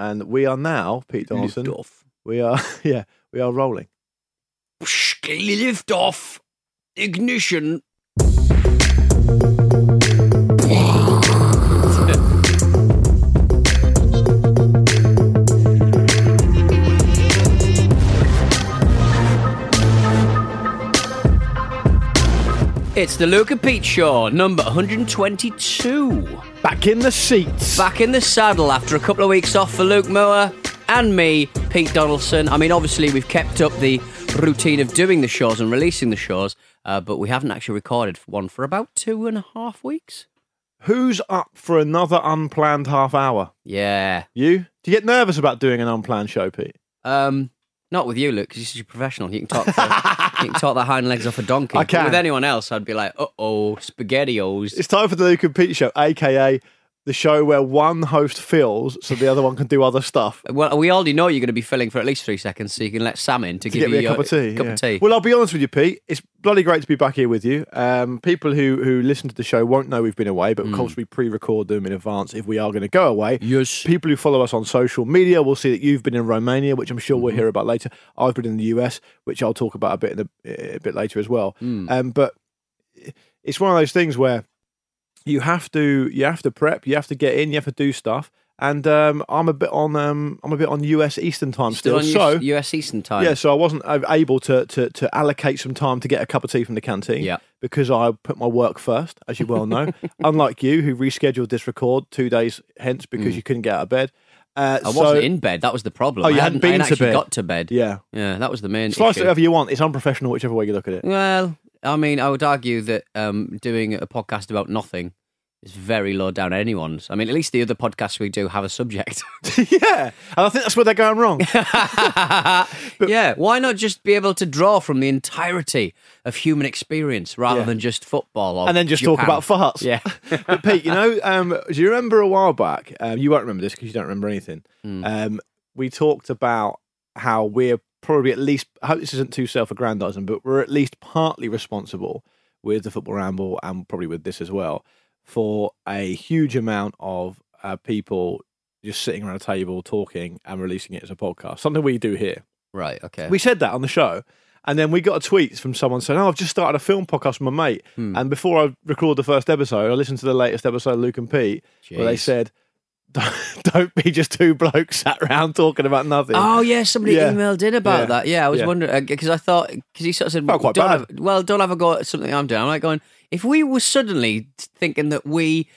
And we are now, Pete Donaldson. Lift off. We are, yeah, we are rolling. Lift off. Ignition. It's the Luke and Pete Show, number 122. Back in the seats. Back in the saddle after a couple of weeks off for Luke Moore and me, Pete Donaldson. I mean, obviously, we've kept up the routine of doing the shows and releasing the shows, uh, but we haven't actually recorded one for about two and a half weeks. Who's up for another unplanned half hour? Yeah. You? Do you get nervous about doing an unplanned show, Pete? Um, not with you, Luke, because you're professional. You can talk. For, you talk the hind legs off a donkey. I can. With anyone else, I'd be like, "Uh oh, spaghettios." It's time for the Luke and Pete show, aka the show where one host fills so the other one can do other stuff. Well, we already know you're going to be filling for at least three seconds, so you can let Sam in to, To give get you a your cup of tea. Cup yeah. of tea. Well, I'll be honest with you, Pete. It's bloody great to be back here with you. Um, people who who listen to the show won't know we've been away, but of course we pre-record them in advance if we are going to go away. Yes. People who follow us on social media will see that you've been in Romania, which I'm sure we'll hear about later. I've been in the US, which I'll talk about a bit in a, a bit later as well. Um, but it's one of those things where you have to you have to prep, you have to get in, you have to do stuff. And um, I'm a bit on um, I'm a bit on US Eastern time Still so US, US Eastern time. yeah, so I wasn't able to, to to allocate some time to get a cup of tea from the canteen. Yeah. Because I put my work first, as you well know. Unlike you, who rescheduled this record two days hence because you couldn't get out of bed. Uh, Mm. I so- wasn't in bed. That was the problem. Oh, you I hadn't hadn't, I been hadn't to actually bed. got to bed. Yeah. yeah, that was the main Slice it however you want. It's unprofessional, whichever way you look at it. Well, I mean, I would argue that um, doing a podcast about nothing is very low down anyone's. I mean, at least the other podcasts we do have a subject. yeah, and I think that's where they're going wrong. but, yeah, why not just be able to draw from the entirety of human experience rather Yeah. than just football or and then just talk about farts. Yeah. but Pete, you know, um, do you remember a while back? Um, you won't remember this because you don't remember anything. Um, we talked about how we're probably at least. I hope this isn't too self-aggrandizing, but we're at least partly responsible with the football ramble and probably with this as well for a huge amount of uh, people just sitting around a table talking and releasing it as a podcast. Something we do here. Right. Okay. We said that on the show. And then we got a tweet from someone saying, Oh, I've just started a film podcast with my mate. Hmm. And before I record the first episode, I listened to the latest episode of Luke and Pete, where they said, Don't, be just two blokes sat around talking about nothing. Oh yeah, somebody Yeah. emailed in about Yeah. that. Yeah, I was Yeah. wondering because I thought because he sort of said, quite don't bad. have, "Well, don't have a go at something I'm doing." I'm like going, if we were suddenly thinking that we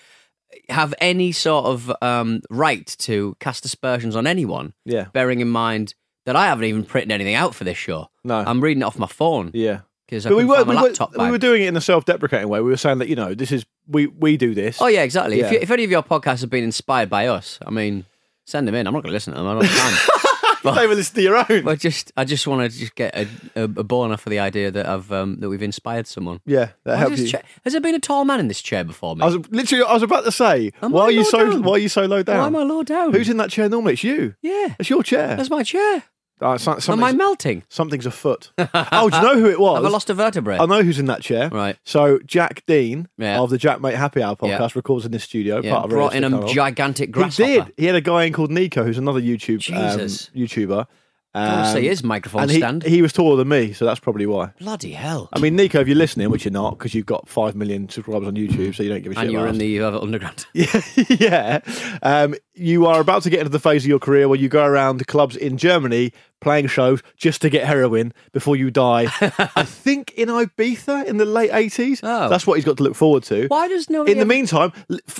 have any sort of um, right to cast aspersions on anyone, Yeah. bearing in mind that I haven't even printed anything out for this show. No. I'm reading it off my phone Yeah. because we were, we, my were, laptop we were doing it in a self deprecating way. We were saying that, you know, this is, we, we do this. Oh yeah, exactly. If, you, if any of your podcasts have been inspired by us, I mean, send them in. I'm not going to listen to them. I don't have time. Don't even listen to your own. But just, I just want to just get a, a, a boner for the idea that I've um, that we've inspired someone. yeah, that helps you. cha- has there been a tall man in this chair before me? I was literally, I was about to say, Am why I are you so, down? why are you so low down? Why am I low down? Who's in that chair normally? It's you. Yeah, It's your chair. that's my chair. Uh, so- Am I melting? something's afoot. oh, do you know who it was? Have I lost a vertebrae? I know who's in that chair. Right. So Jack Dean Yeah. of the Jack Maate Happy Hour podcast Yeah. records in this studio. yeah, part of brought in a gigantic He did. He had a guy in called Nico, who's another YouTube Jesus. um, YouTuber. I want to Um, see his microphone and he, stand. he was taller than me, so that's probably why. Bloody hell! I mean, Nico, if you're listening, which you're not, because you've got five million subscribers on YouTube, so you don't give a shit. and you're in us. the uh, underground. Yeah, yeah. Um, you are about to get into the phase of your career where you go around clubs in Germany playing shows just to get heroin before you die. I think in Ibiza in the late eighties. Oh. That's what he's got to look forward to. Why does nobody? In the ever- meantime,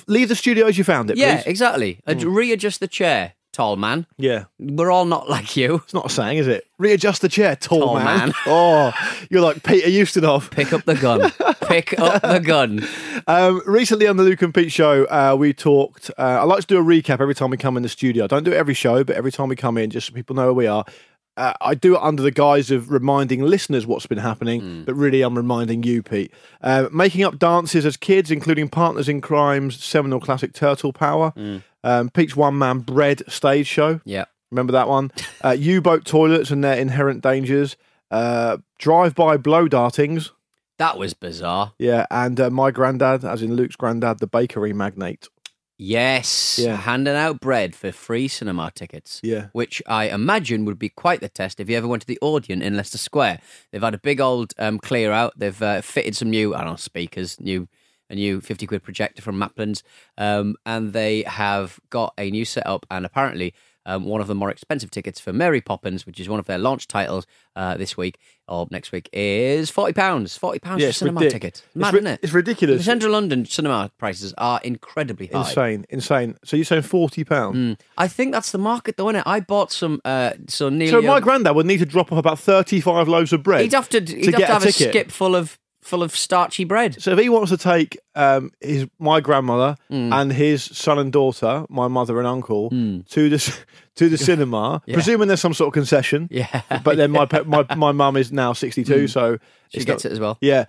leave the studio as you found it. yeah, please. exactly. Hmm. Readjust the chair. Tall man. Yeah. We're all not like you. It's not a saying, is it? Readjust the chair, tall, Tall man. man. Oh, you're like Peter Ustinov. Pick up the gun. Pick up the gun. Um, recently on the Luke and Pete show, uh, we talked. Uh, I like to do a recap every time we come in the studio. I don't do it every show, but every time we come in, just so people know where we are. Uh, I do it under the guise of reminding listeners what's been happening, but really I'm reminding you, Pete. Uh, making up dances as kids, including Partners in Kryme's seminal classic Turtle Power, um, Pete's one man bread stage show. Yeah. Remember that one? Uh, U boat toilets and their inherent dangers. Uh, drive by blow dartings. That was bizarre. Yeah, and uh, my granddad, as in Luke's granddad, the bakery magnate. Yes. Yeah. Handing out bread for free cinema tickets. Yeah. Which I imagine would be quite the test if you ever went to the Odeon in Leicester Square. They've had a big old um, clear out. They've uh, fitted some new, I don't know, speakers, new a new 50 quid projector from Maplin's. Um, and they have got a new setup and apparently um, one of the more expensive tickets for Mary Poppins, which is one of their launch titles uh, this week or next week, is £40. £40 for cinema ridic- ticket. it's Mad, ri- isn't it? it's ridiculous. In central London, cinema prices are incredibly high. Insane, insane. So you're saying forty pounds? Mm. I think that's the market, though, isn't it? I bought some. Uh, so nearly. So my granddad would need to drop off about thirty-five loaves of bread. he'd have to. He'd have get to have a a, skip full of full of starchy bread. So if he wants to take um, his my grandmother Mm. and his son and daughter, my mother and uncle, to the to the cinema, presuming there's some sort of concession. Yeah. But then my my my mum is now sixty-two, so Mm. She it's gets not- it as well. Yeah,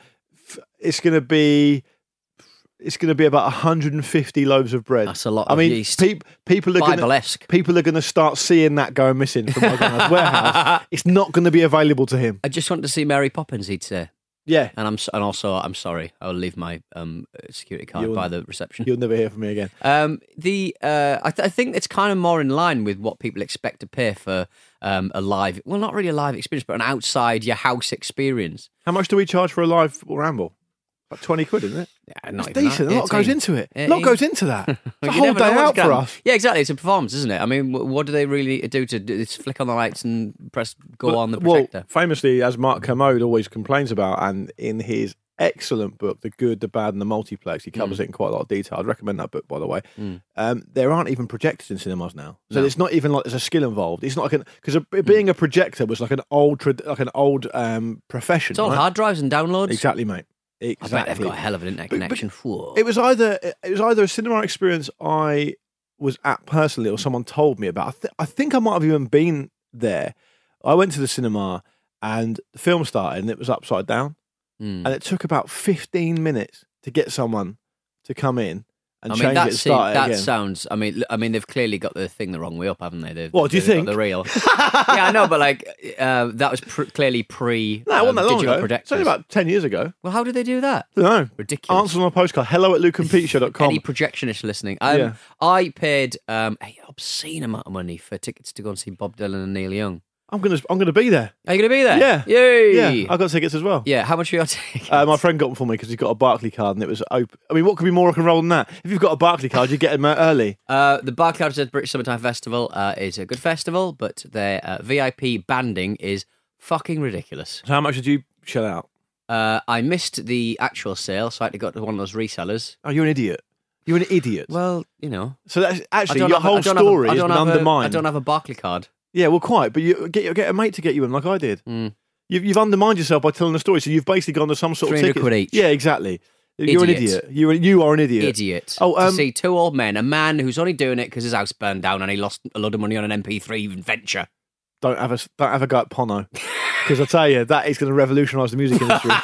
it's going to be. It's going to be about 150 loaves of bread. That's a lot I of mean, yeast. peop- people are going people are going to start seeing that going missing from my warehouse. It's not going to be available to him. I just want to see Mary Poppins. He'd say, Yeah, and I'm and also I'm sorry. I'll leave my um, security card You'll- by the reception. you'll never hear from me again. Um, the uh, I, th- I think it's kind of more in line with what people expect to pay for um, a live, well, not really a live experience, but an outside your house experience. How much do we charge for a live ramble? Like 20 quid, isn't it? Yeah, not It's decent. that. A lot goes into it. A lot goes into that. It's a whole day out for us. Yeah, exactly. It's a performance, isn't it? I mean, what do they really do to do, just flick on the lights and press go on the projector? Well, famously, as Mark Kermode always complains about, and in his excellent book, The Good, the Bad, and the Multiplex, he Mm. covers it in quite a lot of detail. I'd recommend that book, by the way. Um, there aren't even projectors in cinemas now, so No. it's not even like there's a skill involved. It's not like because being a projector was like an old like an old um, profession. it's all right? hard drives and downloads. Exactly, mate. I bet they've got a hell of an internet connection. Whoa. It was either it was either a cinema experience I was at personally, or someone told me about. I, th- I think I might have even been there. I went to the cinema and the film started and it was upside down, Mm. and it took about fifteen minutes to get someone to come in I mean, that, and se- start it that again. sound. I mean, I mean, they've clearly got the thing the wrong way up, haven't they? They've, What, do you think? The real. yeah, I know, but like uh, that was pr- clearly pre. no, it wasn't um, that long ago. projectors. It's only about ten years ago. Well, how did they do that? No. Ridiculous. Answers on a postcard. Hello at lukeandpeteshow.com. Any projectionist listening? Um, Yeah. I paid um, an obscene amount of money for tickets to go and see Bob Dylan and Neil Young. I'm gonna I'm gonna be there. Are you going to be there? Yeah. Yay! Yeah, I got tickets as well. Yeah, How much are your tickets? Uh, my friend got them for me because he's got a Barclaycard and it was open. I mean, what could be more rock and roll than that? If you've got a Barclaycard, you get them uh, early. Uh, the Barclays at British Summertime Festival uh, is a good festival, but their uh, VIP banding is fucking ridiculous. So how much did you shell out? Uh, I missed the actual sale, so I had to go to one of those resellers. Oh, you're an idiot. You're an idiot. Well, you know, so that's I actually don't your have a- I whole don't have a- story I has don't been have a- undermined. I don't have a Barclaycard. Yeah, well, quite. But you get get a mate to get you in, like I did. Mm. You've, you've undermined yourself by telling the story. So you've basically gone to some sort of 300 ticket. quid each. Yeah, exactly. You're an Idiot. idiot. You are, you are an idiot. Idiot. Oh, um, to see two old men, a man who's only doing it because his house burned down and he lost a lot of money on an MP3 venture. Don't have a don't have a go at Pono, because I tell you that is going to revolutionise the music industry.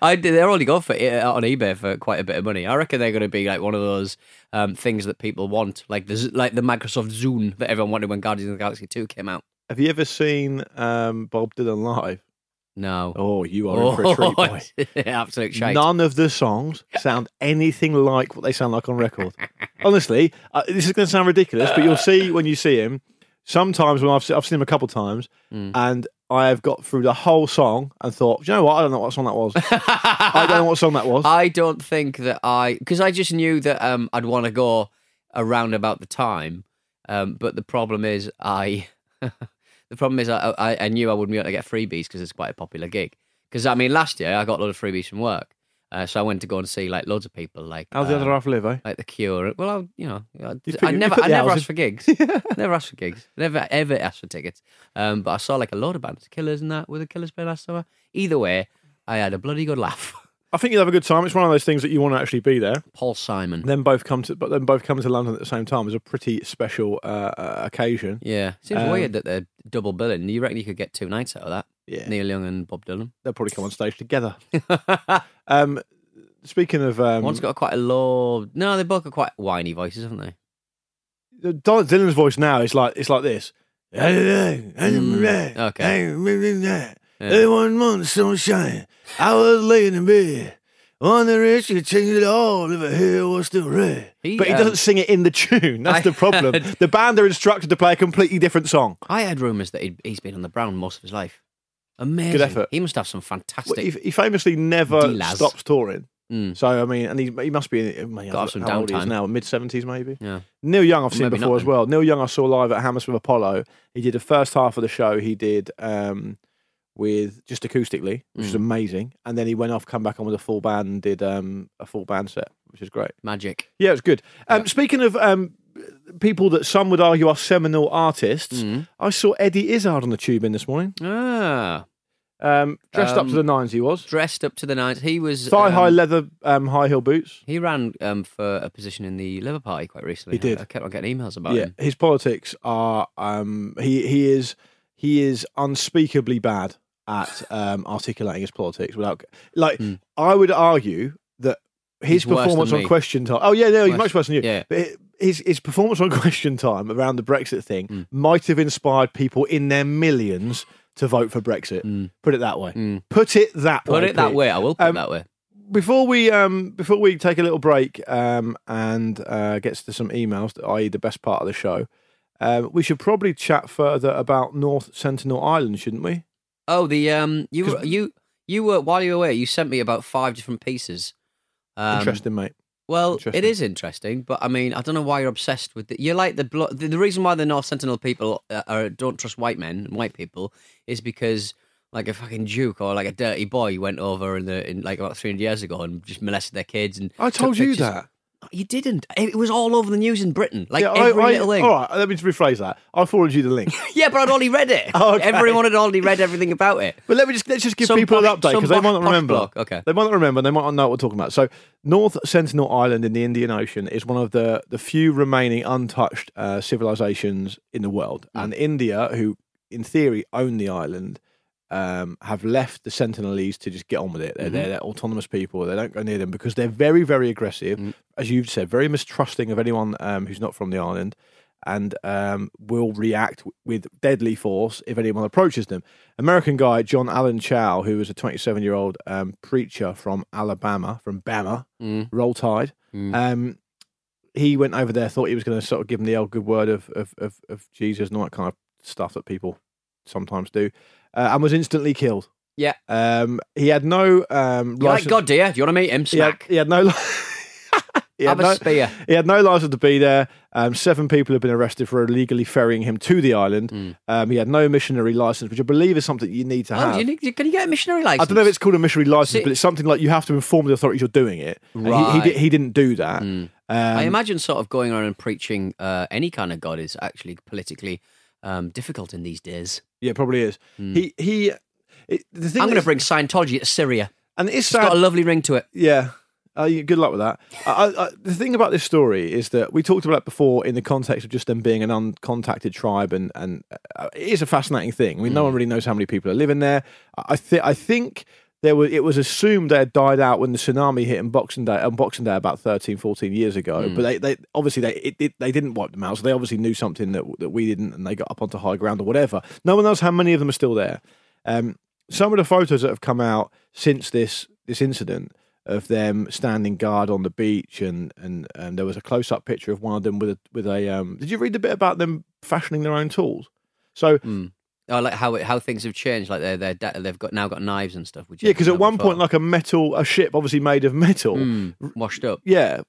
I they're already going for it uh, on eBay for quite a bit of money. I reckon they're going to be like one of those um, things that people want, like the like the Microsoft Zune that everyone wanted when Guardians of the Galaxy Two came out. have you ever seen um, Bob Dylan live? No, Oh, you are in for a treat, boy. absolute shite. None of the songs sound anything like what they sound like on record. Honestly, uh, this is going to sound ridiculous, but you'll see when you see him. Sometimes when I've se- I've seen him a couple times, Mm. and I have got through the whole song and thought, "Do you know what? I don't know what song that was. I don't know what song that was. I don't think that I because I just knew that um, I'd want to go around about the time, um, but the problem is I the problem is I, I, I knew I wouldn't be able to get freebies because it's quite a popular gig. Because I mean, last year I got a lot of freebies from work, Uh, so I went to go and see like loads of people, like How's the um, other half live, eh? like the Cure. Well, I, you know, I, You I never, I never asked for gigs. never asked for gigs. Never ever asked for tickets. Um, but I saw like a load of bands, Killers and that. with the Killers play last summer? Either way, I had a bloody good laugh. I think you'll have a good time. It's one of those things that you want to actually be there. Paul Simon. Then both come to, but then both come to London at the same time is a pretty special uh, uh, occasion. Yeah, seems Um, weird that they're double billing. Do You reckon you could get two nights out of that? Yeah. Neil Young and Bob Dylan. They'll probably come on stage together. um, speaking of, um, One's got quite a low. No, they both got quite whiny voices, haven't they? Dylan's voice now is like it's like this. Mm, okay. Everyone wants sunshine. I was laying in bed. Wondering if she change it all if her hair was still red. He, but he um, doesn't sing it in the tune. That's I the problem. The band are instructed to play a completely different song. I had rumours that he'd, he's been on the Brown most of his life. Amazing. Good effort. He must have some Well, fantastic. he, he famously never D-Laz. stops touring. Mm. So I mean, and he, he must be in I mean, Got some how old he is downtime. now, mid seventies maybe. Yeah. Neil Young I've seen Maybe before not as then. well. Neil Young I saw live at Hammersmith Apollo. He did the first half of the show. He did um, with just acoustically, which is Mm. amazing, and then he went off, come back on with a full band, and did um, a full band set, which is great. Magic. Yeah, it was good. Um, Speaking of um, people that some would argue are seminal artists, Mm. I saw Eddie Izzard on the tube in this morning, Ah. um, dressed up to Um, the nines. He was Dressed up to the nines. He was. thigh um, high leather um, high heel boots. He ran um, for a position in the Labour Party quite recently. He did. I, I kept on getting emails about yeah, him. his politics are um, he he is he is unspeakably bad at um, articulating his politics without like I would argue that his. He's performance on. Question Time. Oh yeah, no, he's much worse than you. Yeah. But his his performance on Question Time around the Brexit thing Hmm. might have inspired people in their millions to vote for Brexit. Put it that way. Put it that. Put way. it that Pete. way. I will put Um, it that way. before we um before we take a little break um and uh gets to some emails i.e the best part of the show um we should probably chat further about north sentinel island shouldn't we Oh, the um, you you you were while you were away, you sent me about five different pieces. Um, interesting mate Well, it is interesting, but I mean, I don't know why you're obsessed with it. You're like the, blo- the the reason why the North Sentinel people uh, are, don't trust white men and white people is because like a fucking duke or like a dirty boy went over in the in like about 300 years ago and just molested their kids and i told you pictures. that You didn't. It was all over the news in Britain. Like yeah, every I, little thing. all right let me just rephrase that i forwarded you the link Yeah, but I'd already read it. Okay. Everyone had already read everything about it. but let me just let's just give Some people posh- an update because they might not remember bloke, okay. they might not remember and they might not know what we're talking about so north sentinel island in the indian ocean is one of the the few remaining untouched uh, civilizations in the world Hmm. and india who in theory own the island um, have left the Sentinelese to just get on with it. They're, Mm-hmm. they're, they're autonomous people. They don't go near them because they're very, very aggressive, Mm. as you've said, very mistrusting of anyone um, who's not from the island, and um, will react w- with deadly force if anyone approaches them. American guy John Allen Chau, who was a 27 year old um, preacher from Alabama, from Bama, Mm. Roll Tide. Um, he went over there, thought he was going to sort of give him the old good word of, of, of, of Jesus and all that kind of stuff that people sometimes do, uh, and was instantly killed. Yeah. Um, he had no um, You like license. God, dear? Do you want to meet him? he had, Smack. he had no. li- he had Have a no, spear. He had no license to be there. Um, seven people have been arrested for illegally ferrying him to the island. Um, he had no missionary license, which I believe is something you need to Hmm. Oh, have. do you need, can you get a missionary license? I don't know if it's called a missionary license, but it's something like you have to inform the authorities you're doing it. And He, he, Right. di- he didn't do that. Um, I imagine sort of going around and preaching uh, any kind of God is actually politically um, difficult in these days. Yeah, it probably is. He he. It, the thing I'm going to bring Scientology to Syria. and it's It's got a lovely ring to it. Yeah. Uh, good luck with that. I, I, the thing about this story is that we talked about it before in the context of just them being an uncontacted tribe, and and uh, it is a fascinating thing. I mean, no one really knows how many people are living there. I, th- I think there was it was assumed they had died out when the tsunami hit on Boxing Day on Boxing Day about 13, 14 years ago. But they, they obviously they it, it, they didn't wipe them out, so they obviously knew something that that we didn't, and they got up onto high ground or whatever. No one knows how many of them are still there. Um, some of the photos that have come out since this this incident of them standing guard on the beach, and and, and there was a close up picture of one of them with a with a. Um, did you read the bit about them fashioning their own tools? So Oh, like how it, how things have changed. Like they're, they're they've got now got knives and stuff. Which yeah, because at one point, like a metal, a ship obviously made of metal, Hmm. washed up. yeah,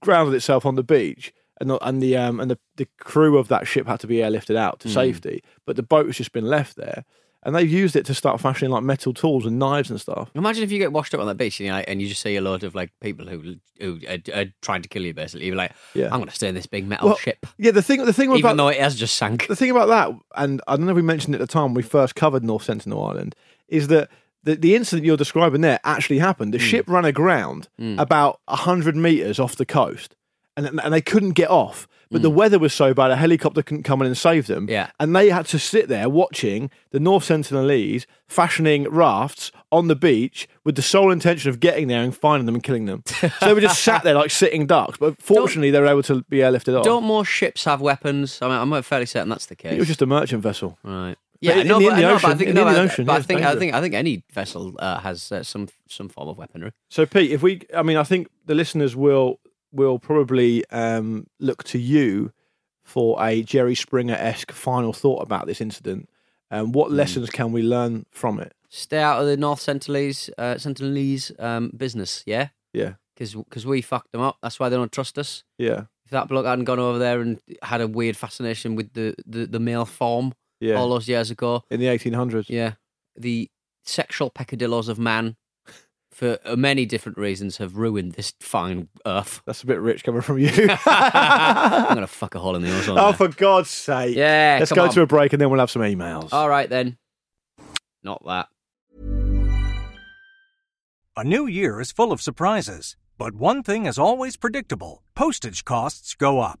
grounded itself on the beach. And the, and the um and the, the crew of that ship had to be airlifted out to safety, but the boat has just been left there. And they've used it to start fashioning like metal tools and knives and stuff. Imagine if you get washed up on that beach and you, like, and you just see a lot of like people who who are, are trying to kill you. Basically, you're like, Yeah. I'm going to stay in this big metal Well, ship, Yeah, the thing, the thing even about though it has just sank. the thing about that, and I don't know if we mentioned it at the time when we first covered North Sentinel Island, is that the, the incident you're describing there actually happened. The hmm. ship ran aground hmm. about 100 metres off the coast, and, and they couldn't get off. But the weather was so bad, a helicopter couldn't come in and save them. Yeah. And they had to sit there watching the North Sentinelese fashioning rafts on the beach with the sole intention of getting there and finding them and killing them. so they were just sat there like sitting ducks. But fortunately, they were able to be airlifted off. Don't more ships have weapons? I mean, I'm fairly certain that's the case. It was just a merchant vessel. Right. Yeah, in no, the but, but I Ocean- think in no, the Ocean, but yeah, I think I think I think any vessel uh, has uh, some some form of weaponry. So, Pete, if we, I mean, I think the listeners will will probably um, look to you for a Jerry Springer esque final thought about this incident. Um, what Hmm. lessons can we learn from it? Stay out of the North Sentinelese uh, Sentinelese um, business, yeah, Yeah, because we fucked them up. That's why they don't trust us. yeah, If that bloke hadn't gone over there and had a weird fascination with the the, the male form yeah. all those years ago, In the 1800s. yeah, the sexual peccadillos of man, for uh, many different reasons, have ruined this fine earth. That's a bit rich coming from you. I'm gonna fuck a hole in the ozone. oh, there. for God's sake. yeah, Let's come go on. to a break and then we'll have some emails. All right then. Not that. A new year is full of surprises, but one thing is always predictable postage costs go up.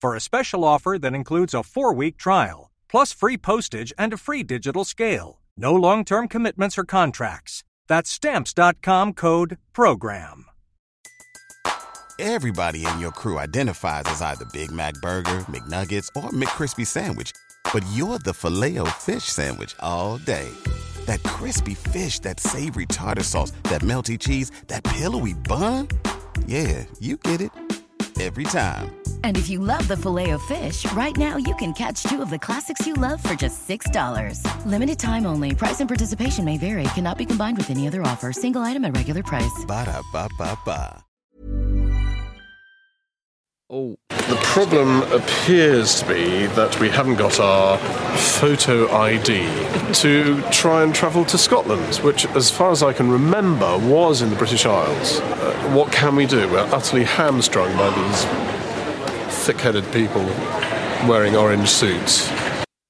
for a special offer that includes a four week trial, plus free postage and a free digital scale. No long term commitments or contracts. That's Stamps.com code PROGRAM. Everybody in your crew identifies as either Big Mac Burger, McNuggets, or McCrispy Sandwich. But you're the filet fish Sandwich all day. That crispy fish, that savory tartar sauce, that melty cheese, that pillowy bun. Yeah, you get it. Every time. And if you love the filet of fish, right now you can catch two of the classics you love for just $6. Limited time only. Price and participation may vary. Cannot be combined with any other offer. Single item at regular price. Ba-da-ba-ba-ba. Oh, The problem appears to be that we haven't got our photo ID to try and travel to Scotland, which, as far as I can remember, was in the British Isles. Uh, what can we do? We're utterly hamstrung by these thick headed people wearing orange suits.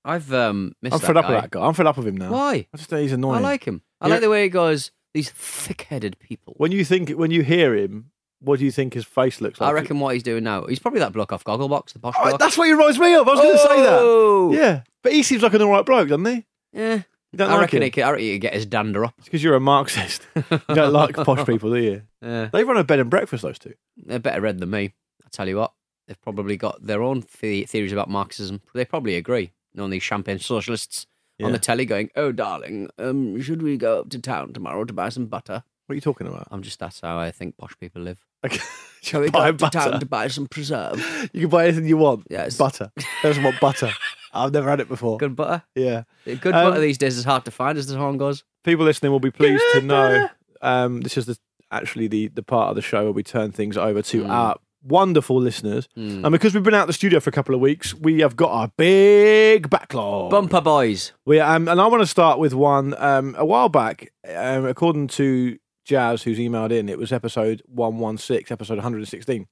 I've um missed I'm that fed up guy. with that guy. I'm fed up with him now. Why? I just think he's annoying. I like him. I Yeah. like the way he goes. These thick-headed people. When you think, when you hear him, what do you think his face looks like? I reckon what he's doing now. He's probably that block off Gogglebox, the posh Oh, bloke. that's what he reminds me of. I was going to say Oh! that. Yeah, but he seems like an alright bloke, doesn't he? Yeah. You don't I like reckon he could, I reckon he could get his dander up. It's because you're a Marxist. you don't like posh people, do you? Yeah. They run a bed and breakfast, those two. They're better read than me. I tell you what, they've probably got their own the- theories about Marxism. They probably agree. Knowing these champagne socialists on Yeah. the telly going, "Oh, darling, um, should we go up to town tomorrow to buy some butter?" What are you talking about? I'm just that's how I think posh people live. Okay. Shall we go Buy up to butter. town to buy some preserve? You can buy anything you want. Yes. Butter. There's what butter. I've never had it before. Good butter. Yeah. Good Um, butter these days is hard to find, as the song goes. People listening will be pleased to know um, this is the actually the, the part of the show where we turn things over to Hmm. our wonderful listeners. And because we've been out of the studio for a couple of weeks, we have got a big backlog. Bumper boys. We um, and I want to start with one um, a while back. Um, according to Jazz, who's emailed in, it was episode one one six, episode one hundred and sixteen.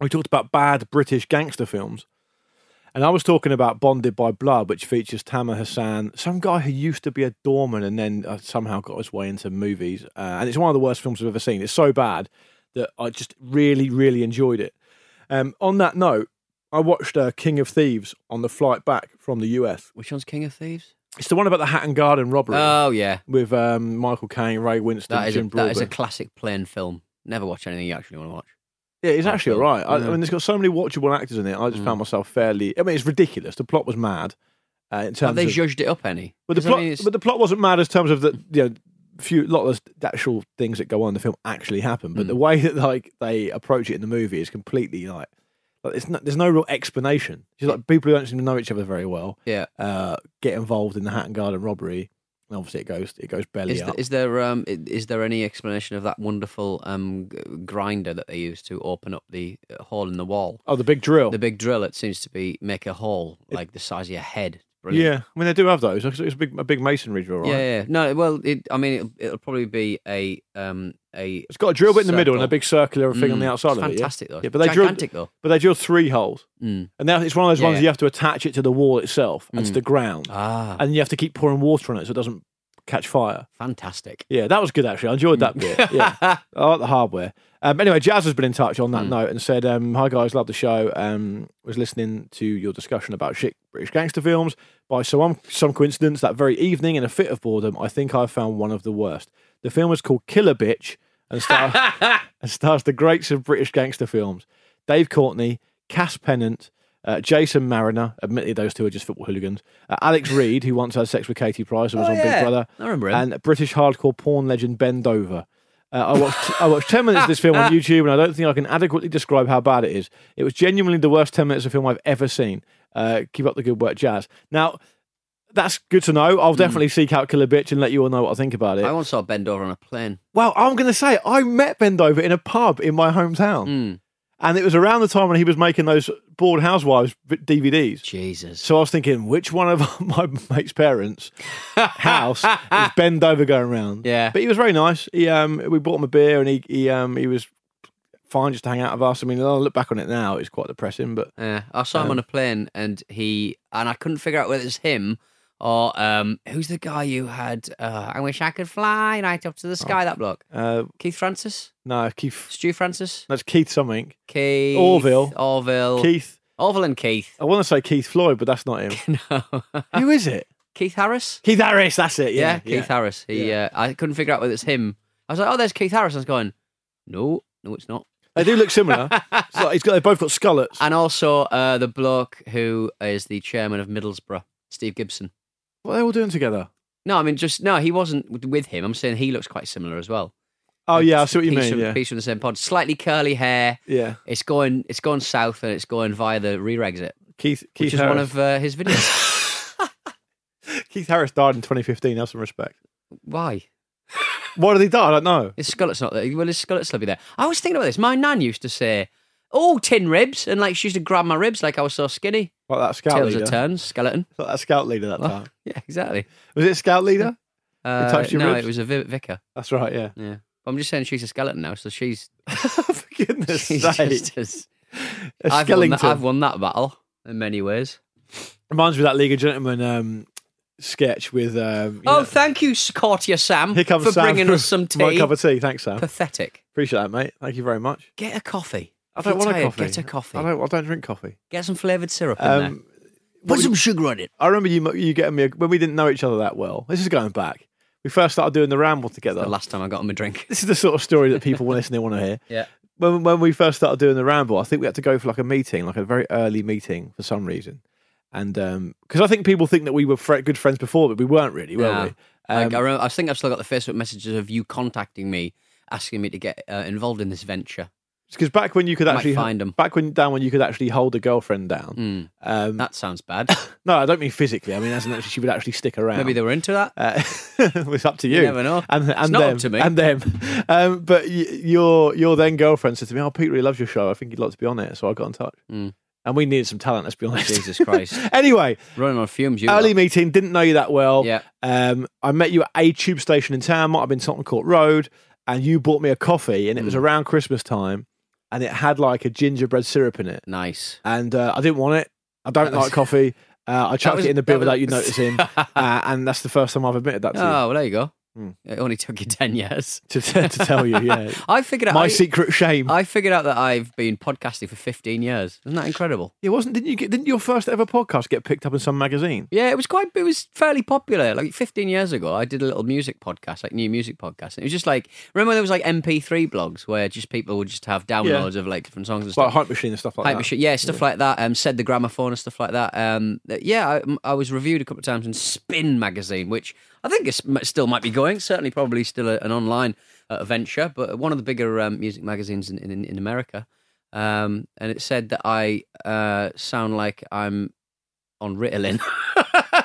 We talked about bad British gangster films, and I was talking about Bonded by Blood, which features Tamer Hassan, some guy who used to be a doorman and then uh, somehow got his way into movies. Uh, and it's one of the worst films I've ever seen. It's so bad that I just really, really enjoyed it. Um, on that note, I watched uh, King of Thieves on the flight back from the US. Which one's King of Thieves? It's the one about the Hatton Garden robbery Oh yeah, with um, Michael Caine, Ray Winstone, that is a, Jim that is a classic plain film. Never watch anything you actually want to watch. Yeah, it's actually all right. I, Yeah. I mean, it's got so many watchable actors in it. I just Mm. found myself fairly. I mean, it's ridiculous. The plot was mad. Uh, in terms Have they of, judged it up any? but the 'Cause I plot, mean, but the plot wasn't mad in terms of the you know few lot of the actual things that go on in the film actually happen. But Mm. the way that like they approach it in the movie is completely like. like it's not, there's no real explanation. It's like people who don't seem to know each other very well yeah. uh, get involved in the Hatton Garden robbery, and obviously it goes it goes belly Is, up. is there um is there any explanation of that wonderful um grinder that they use to open up the uh, hole in the wall? oh, the big drill. The big drill. It seems to be make a hole like the size of your head. Brilliant. yeah, I mean they do have those. It's a big a big masonry drill, right? Yeah, yeah. No, well, it, I mean, it'll, it'll probably be a um a. It's got a drill bit in the middle and a big circular thing on the Mm, outside of it. yeah? fantastic though. Yeah, but they drilled, gigantic though. but they drilled three holes, Mm. and now it's one of those Yeah, ones yeah. you have to attach it to the wall itself and to Mm. the ground, Ah, and you have to keep pouring water on it so it doesn't catch fire. fantastic. Yeah, that was good actually. I enjoyed that bit. Yeah, I like the hardware. Um, anyway, Jazz has been in touch on that Mm. note and said, um, "Hi guys, love the show. Um, was listening to your discussion about shit British gangster films. By some some coincidence, that very evening, in a fit of boredom, I think I found one of the worst. The film was called Killer Bitch and stars and stars the greats of British gangster films: Dave Courtney, Cass Pennant." Uh, Jason Marriner, admittedly those two are just football hooligans. Uh, Alex Reid, who once had sex with Katie Price and was Oh, on Big. Brother, I remember him. and British hardcore porn legend Ben Dover. Uh, I watched I watched ten minutes of this film on YouTube, and I don't think I can adequately describe how bad it is. It was genuinely the worst ten minutes of film I've ever seen. Uh, keep up the good work, Jazz. Now, that's good to know. I'll definitely seek out Killer Bitch and let you all know what I think about it. I once saw Ben Dover on a plane. well, I'm going to say I met Ben Dover in a pub in my hometown, Mm. And it was around the time when he was making those Bored Housewives DVDs. Jesus. So I was thinking, which one of my mate's parents' house is Ben Dover going around? Yeah. but he was very nice. He um, we bought him a beer, and he he um, he was fine just to hang out with us. I mean, I look back on it now, it's quite depressing, but Yeah, I saw him Um, on a plane, and he and I couldn't figure out whether it's him or um, who's the guy you had. Uh, I wish I could fly right up to the sky. that bloke, uh, Keith Francis, no, Keith. Stu Francis, That's Keith something. Keith Orville. Orville, Keith. Orville, and Keith. I want to say Keith Floyd, but that's not him. no, Who is it? Keith Harris. Keith Harris. That's it. Yeah, Yeah, Keith Harris. He, uh, I couldn't figure out whether it's him. I was like, oh, there's Keith Harris. I was going, no, no, it's not. They do look similar. It's like he's got. They both got skullets. And also uh, the bloke who is the chairman of Middlesbrough, Steve Gibson. What are they all doing together? No, I mean just no. He wasn't with- him. I'm saying he looks quite similar as well. Oh yeah, I see what you piece mean. From, Yeah, piece from the same pod. Slightly curly hair. yeah. It's going. It's going south, and it's going via the rear exit, Keith. Keith which is Harris. one of uh, his videos. Keith Harris died in 2015. Have some respect. Why? Why did he die? I don't know. His skullet's not there. Well, his skullet's will be there. I was thinking about this. My nan used to say, "Oh, tin ribs," and like she used to grab my ribs like I was so skinny. Like that scout Tails leader. of turns, skeleton. Like that scout leader that Well, time. yeah, exactly. Was it scout leader? Uh, no, ribs? it was a vi- vicar. That's right. Yeah. Yeah, but I'm just saying she's a skeleton now, so she's For goodness she's sake. just as A I've won, that. I've won that battle in many ways. Reminds me of that League of Gentlemen um, sketch with. Um, Oh, know- thank you, Scortia Sam, here comes for Sam bringing us some My tea. cup of tea. Thanks, Sam. Pathetic. Appreciate that, mate. Thank you very much. Get a coffee. I don't want a tired, coffee. Get a coffee. I don't. I don't drink coffee. Get some flavoured syrup in there. Um, Put some sugar on it. I remember you you getting me a, when we didn't know each other that well. This is going back. We first started doing the ramble together. The last time I got him a drink. This is the sort of story that people listening they want to hear. Yeah. When when we first started doing the ramble, I think we had to go for like a meeting, like a very early meeting for some reason, and because I think people think that we were fr- good friends before, but we weren't really, were No. we? Like, Um, I, remember, I think I've still got the Facebook messages of you contacting me, asking me to get uh, involved in this venture. Because back when you could actually find 'em. back when down when you could actually hold a girlfriend down. Mm, Um, that sounds bad. no, I don't mean physically. I mean as in actually she would actually stick around. Maybe they were into that. Uh, it's up to you. You never know. And, and not up them, to me. And them. Um, but y- your your then girlfriend said to me, "Oh, Pete really loves your show. I think he'd like to be on it." So I got in touch. Mm. And we needed some talent. Let's be honest. Jesus Christ. anyway, Running on fumes, you early lot. meeting. Didn't know you that well. Yeah. Um, I met you at a tube station in town. Might have been Tottenham Court Road. And you bought me a coffee, and it Mm. was around Christmas time, and it had like a gingerbread syrup in it. Nice. And uh, I didn't want it. I don't like coffee. Uh, I chucked was- it in the bin was- without you noticing, uh, and that's the first time I've admitted that to you. Oh, well, there you go. It only took you 10 years. to, to tell you. Yeah, I figured out my I, secret shame. I figured out that I've been podcasting for 15 years. Isn't that incredible? it wasn't. Didn't you get? Didn't your first ever podcast get picked up in some magazine? Yeah, it was quite. It was fairly popular. Like 15 years ago, I did a little music podcast, like new music podcast. And it was just like remember there was like MP3 blogs where just people would just have downloads of like different songs and It's like stuff. hype machine and stuff like Hype that. machine, yeah, stuff like that. Um, said the gramophone and stuff like that. Um, yeah, I, I was reviewed a couple of times in Spin magazine, which I think it still might be going. Certainly, probably still a, an online uh, venture, but one of the bigger um, music magazines in in, in America. Um, and it said that I uh, sound like I'm on Ritalin.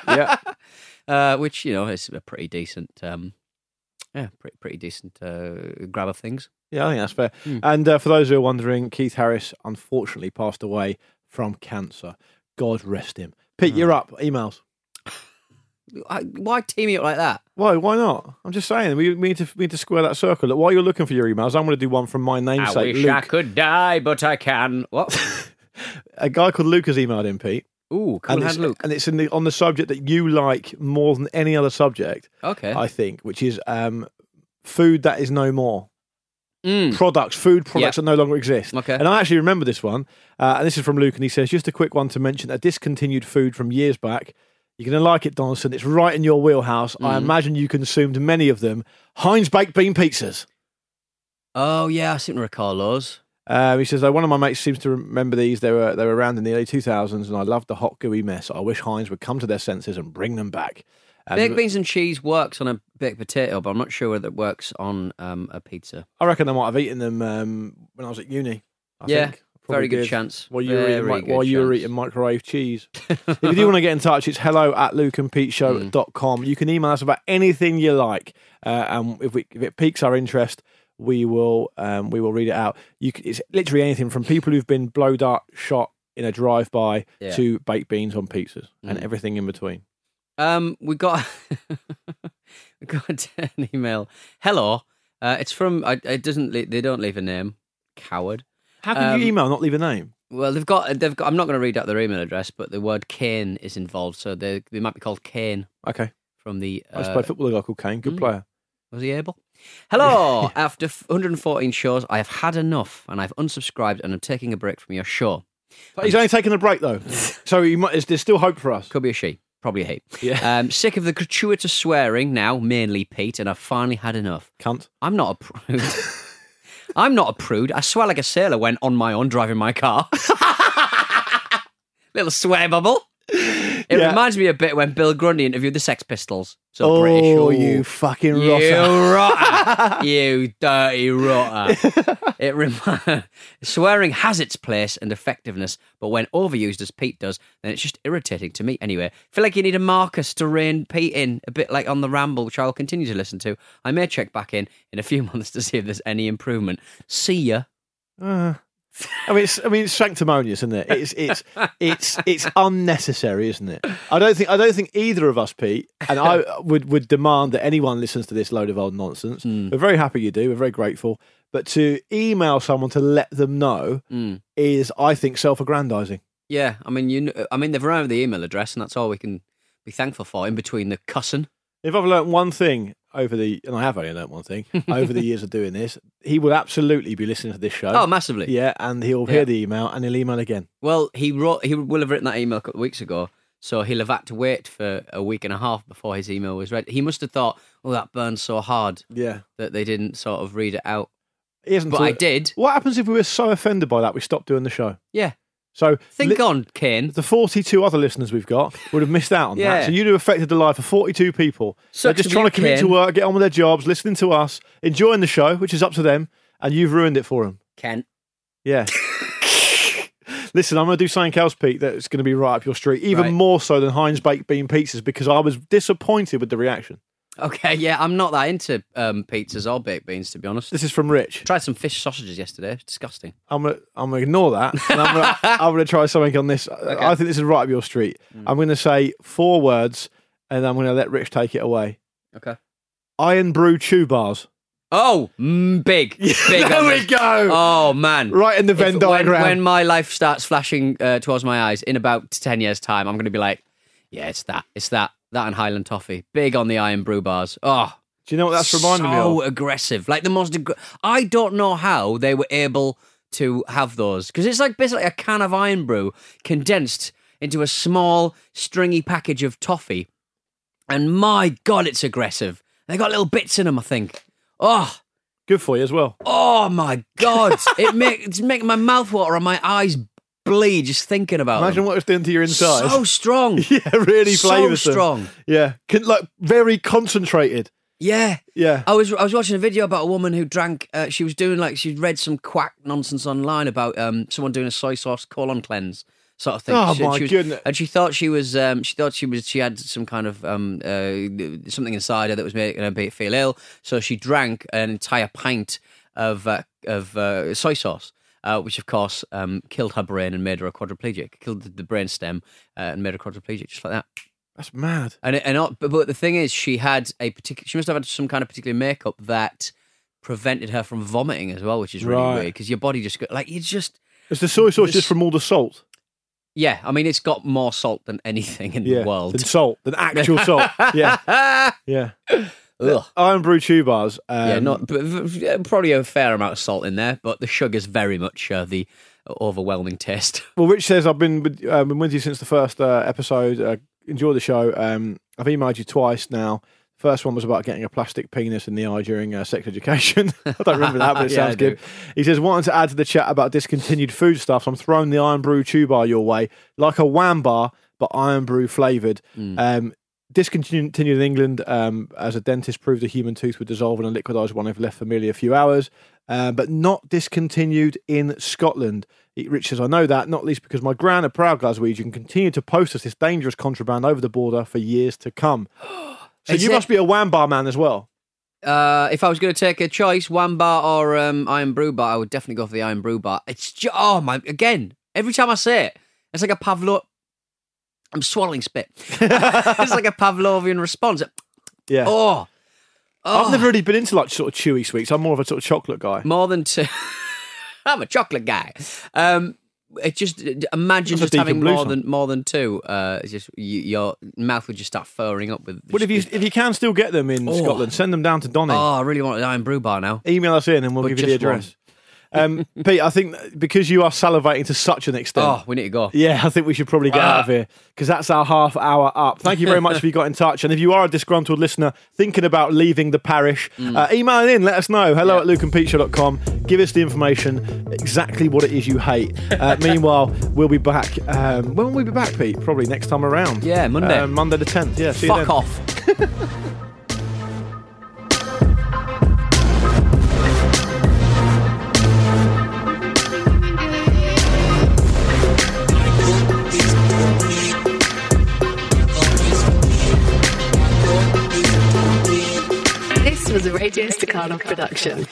Yeah. uh, which you know is a pretty decent, um, yeah, pretty pretty decent uh, grab of things. Yeah, I think that's fair. Hmm. And uh, for those who are wondering, Keith Harris unfortunately passed away from cancer. God rest him. Pete, Hmm. you're up. Emails. I, why team me up like that? Why? Why not? I'm just saying we, we need to we need to square that circle. Look, while you're looking for your emails, I'm going to do one from my namesake, I wish Luke. I could die, but I can. What? A guy called Luke has emailed in, Pete. Ooh, cool and hand it's, Luke. and it's in the, on the subject that you like more than any other subject, Okay. I think, which is um, food that is no more. Mm. Products, food products Yeah. that no longer exist. Okay. And I actually remember this one. Uh, and this is from Luke, and he says, just a quick one to mention a discontinued food from years back. You're going to like it, Donaldson. It's right in your wheelhouse. I Mm. imagine you consumed many of them. Heinz baked bean pizzas. Oh yeah, I seem to recall those. Um, he says, though, one of my mates seems to remember these. They were they were around in the early 2000s, and I loved the hot, gooey mess. I wish Heinz would come to their senses and bring them back. Um, Baked beans and cheese works on a baked potato, but I'm not sure whether it works on um, a pizza. I reckon I might have eaten them um, when I was at uni. I Yeah, think. Very good did. chance. While you were eating, mi- while you were chance. eating microwave cheese. if you do want to get in touch, it's hello at Mm. lukeandpeteshow.com. You can email us about anything you like. Uh, and if, we, if it piques our interest, we will um, we will read it out. You it's literally anything from people who've been blow dart shot in a drive by Yeah. to baked beans on pizzas and Mm. everything in between. Um, we got we got an email. Hello, uh, it's from. I, it doesn't. They don't leave a name. Coward. How can Um, you email not leave a name? Well, they've got. They've got. I'm not going to read out their email address, but the word Kane is involved, so they they might be called Kane Okay. from the. I used to uh, play football with a guy called Kane. Good mm. player. Was he able? Hello. After 114 shows, I have had enough, and I've unsubscribed, and I'm taking a break from your show. He's only taking a break though, so he might, there's still hope for us. Could be a she, probably a he. Yeah. Um, sick of the gratuitous swearing now, mainly Pete, and I've finally had enough. Cunt. I'm not a prude. I'm not a prude. I swear like a sailor when on my own driving my car. Little swear bubble. It Yeah. reminds me a bit when Bill Grundy interviewed the Sex Pistols. So oh, British. Ooh. you fucking You rotter. rotter. you dirty rotter. it rem- swearing has its place and effectiveness, but when overused as Pete does, then it's just irritating to me anyway. feel like you need a Marcus to rein Pete in, a bit like on the ramble, which I will continue to listen to. I may check back in in a few months to see if there's any improvement. See ya. Uh, I mean, it's, I mean, it's sanctimonious, isn't it? It's it's it's it's unnecessary, isn't it? I don't think I don't think either of us, Pete, and I would would demand that anyone listens to this load of old nonsense. Hmm. We're very happy you do. We're very grateful, but to email someone to let them know Mm. is, I think, self-aggrandizing. Yeah, I mean, you. Know, I mean, they've run the email address, and that's all we can be thankful for. In between the cussing, If I've learnt one thing over the, and I have only learnt one thing over the years of doing this, he will absolutely be listening to this show. oh, massively. yeah, and he'll Yeah. hear the email and he'll email again. Well, he wrote. He will have written that email a couple of weeks ago, so he'll have had to wait for a week and a half before his email was read. He must have thought, "Oh, that burned so hard Yeah, that they didn't sort of read it out." he hasn't. But thought- I did. What happens if we were so offended by that we stopped doing the show? Yeah, So think li- on, Ken. the 42 other listeners we've got would have missed out on Yeah. that. So you'd have affected the life of 42 people. They're just trying to commit to work, get on with their jobs, listening to us, enjoying the show, which is up to them, and you've ruined it for them. Ken. Yeah. Listen, I'm going to do something else, Pete, that's going to be right up your street, even Right. more so than Heinz baked bean pizzas, because I was disappointed with the reaction. Okay, yeah, I'm not that into um, pizzas or baked beans, to be honest. This is from Rich. Tried some fish sausages yesterday. It's disgusting. I'm gonna, I'm gonna ignore that. And I'm gonna, I'm gonna try something on this. I think this is right up your street. Mm. I'm gonna say four words, and I'm gonna let Rich take it away. Okay. Irn Bru Chew Bars. Oh, mm, big, big. there we this. go. Oh man, Right in the Venn If- when- diagram. When, my life starts flashing uh, towards my eyes in about ten years' time, I'm going to be like, yeah, it's that, it's that, that and Highland toffee. Big on the Irn Bru bars. Oh, Do you know what that's reminding me of? so aggressive. Like the most. Aggr- I don't know how they were able to have those because it's like basically a can of Irn Bru condensed into a small stringy package of toffee, and my god, it's aggressive. They got little bits in them. I think. Oh, Good for you as well. oh my god! it make it's making my mouth water and my eyes bleed just thinking about Imagine them. what it's doing to your inside. So strong. yeah, really so flavours them. strong. Yeah, Con- like very concentrated. Yeah. Yeah. I was I was watching a video about a woman who drank. Uh, she was doing like she'd read some quack nonsense online about um someone doing a soy sauce colon cleanse sort of thing. Oh, She- my she was- goodness. And she thought she was um she thought she was she had some kind of um uh something inside her that was making her be- feel ill. So she drank an entire pint of uh, of uh, soy sauce. Uh, which of course um, killed her brain and made her a quadriplegic. Killed the, the brain stem uh, and made her quadriplegic, just like that. That's mad. And and not, but, but the thing is, she had a particular. She must have had some kind of particular makeup that prevented her from vomiting as well, which is really Right. weird because your body just go, like it's just It's the soy sauce just from all the salt. yeah. I mean, it's got more salt than anything in Yeah, the world. than salt, than actual salt. Yeah, yeah. Ugh. Irn Bru chew bars. Um, yeah, not v- probably a fair amount of salt in there, but the sugar's very much uh, the overwhelming taste. Well, Rich says I've been with, uh, been with you since the first uh, episode. Uh, enjoy the show. Um, I've emailed you twice now. First one was about getting a plastic penis in the eye during uh, sex education. I don't remember that, but it Yeah, sounds good. He says, wanting to add to the chat about discontinued food stuff, I'm throwing the Irn Bru chew bar your way, like a wham bar, but Irn Bru flavoured. Hmm. Um, discontinued in England um, as a dentist proved a human tooth would dissolve in a liquidised one if left for merely a few hours, uh, but not discontinued in Scotland. Rich says, I know that, not least because my gran, a proud Glaswegian, continued to post us this dangerous contraband over the border for years to come. So Is you it- must be a wham bar man as well. Uh, if I was going to take a choice, one bar or um, Irn Bru bar, I would definitely go for the Irn Bru bar. It's just, oh my, again, every time I say it, it's like a Pavlov. I'm swallowing spit. it's like a Pavlovian response. Yeah. Oh, oh. I've never really been into like sort of chewy sweets. I'm more of a sort of chocolate guy. more than two. I'm a chocolate guy. Um, it just imagine That's just having more song. than more than two. Uh, it's just you, your mouth would just start furring up with. Well, if you if you can still get them in Oh. Scotland, send them down to Donny. oh, I really want an Irn Bru bar now. Email us in and we'll But give you the address. one. Um, Pete, I think because you are salivating to such an extent. Oh, we need to go. Yeah, I think we should probably get out of Ah. here because that's our half hour up. Thank you very much if you got in touch. And if you are a disgruntled listener thinking about leaving the parish, uh, email in, let us know. Hello Mm. Yeah. at lukeandpeteshow.com. Give us the information, exactly what it is you hate. Uh, meanwhile, we'll be back. Um, when will we be back, Pete? Probably next time around. Yeah, Monday. Uh, Monday the 10th. Yeah, Fuck off. Was a Radio Staccato production.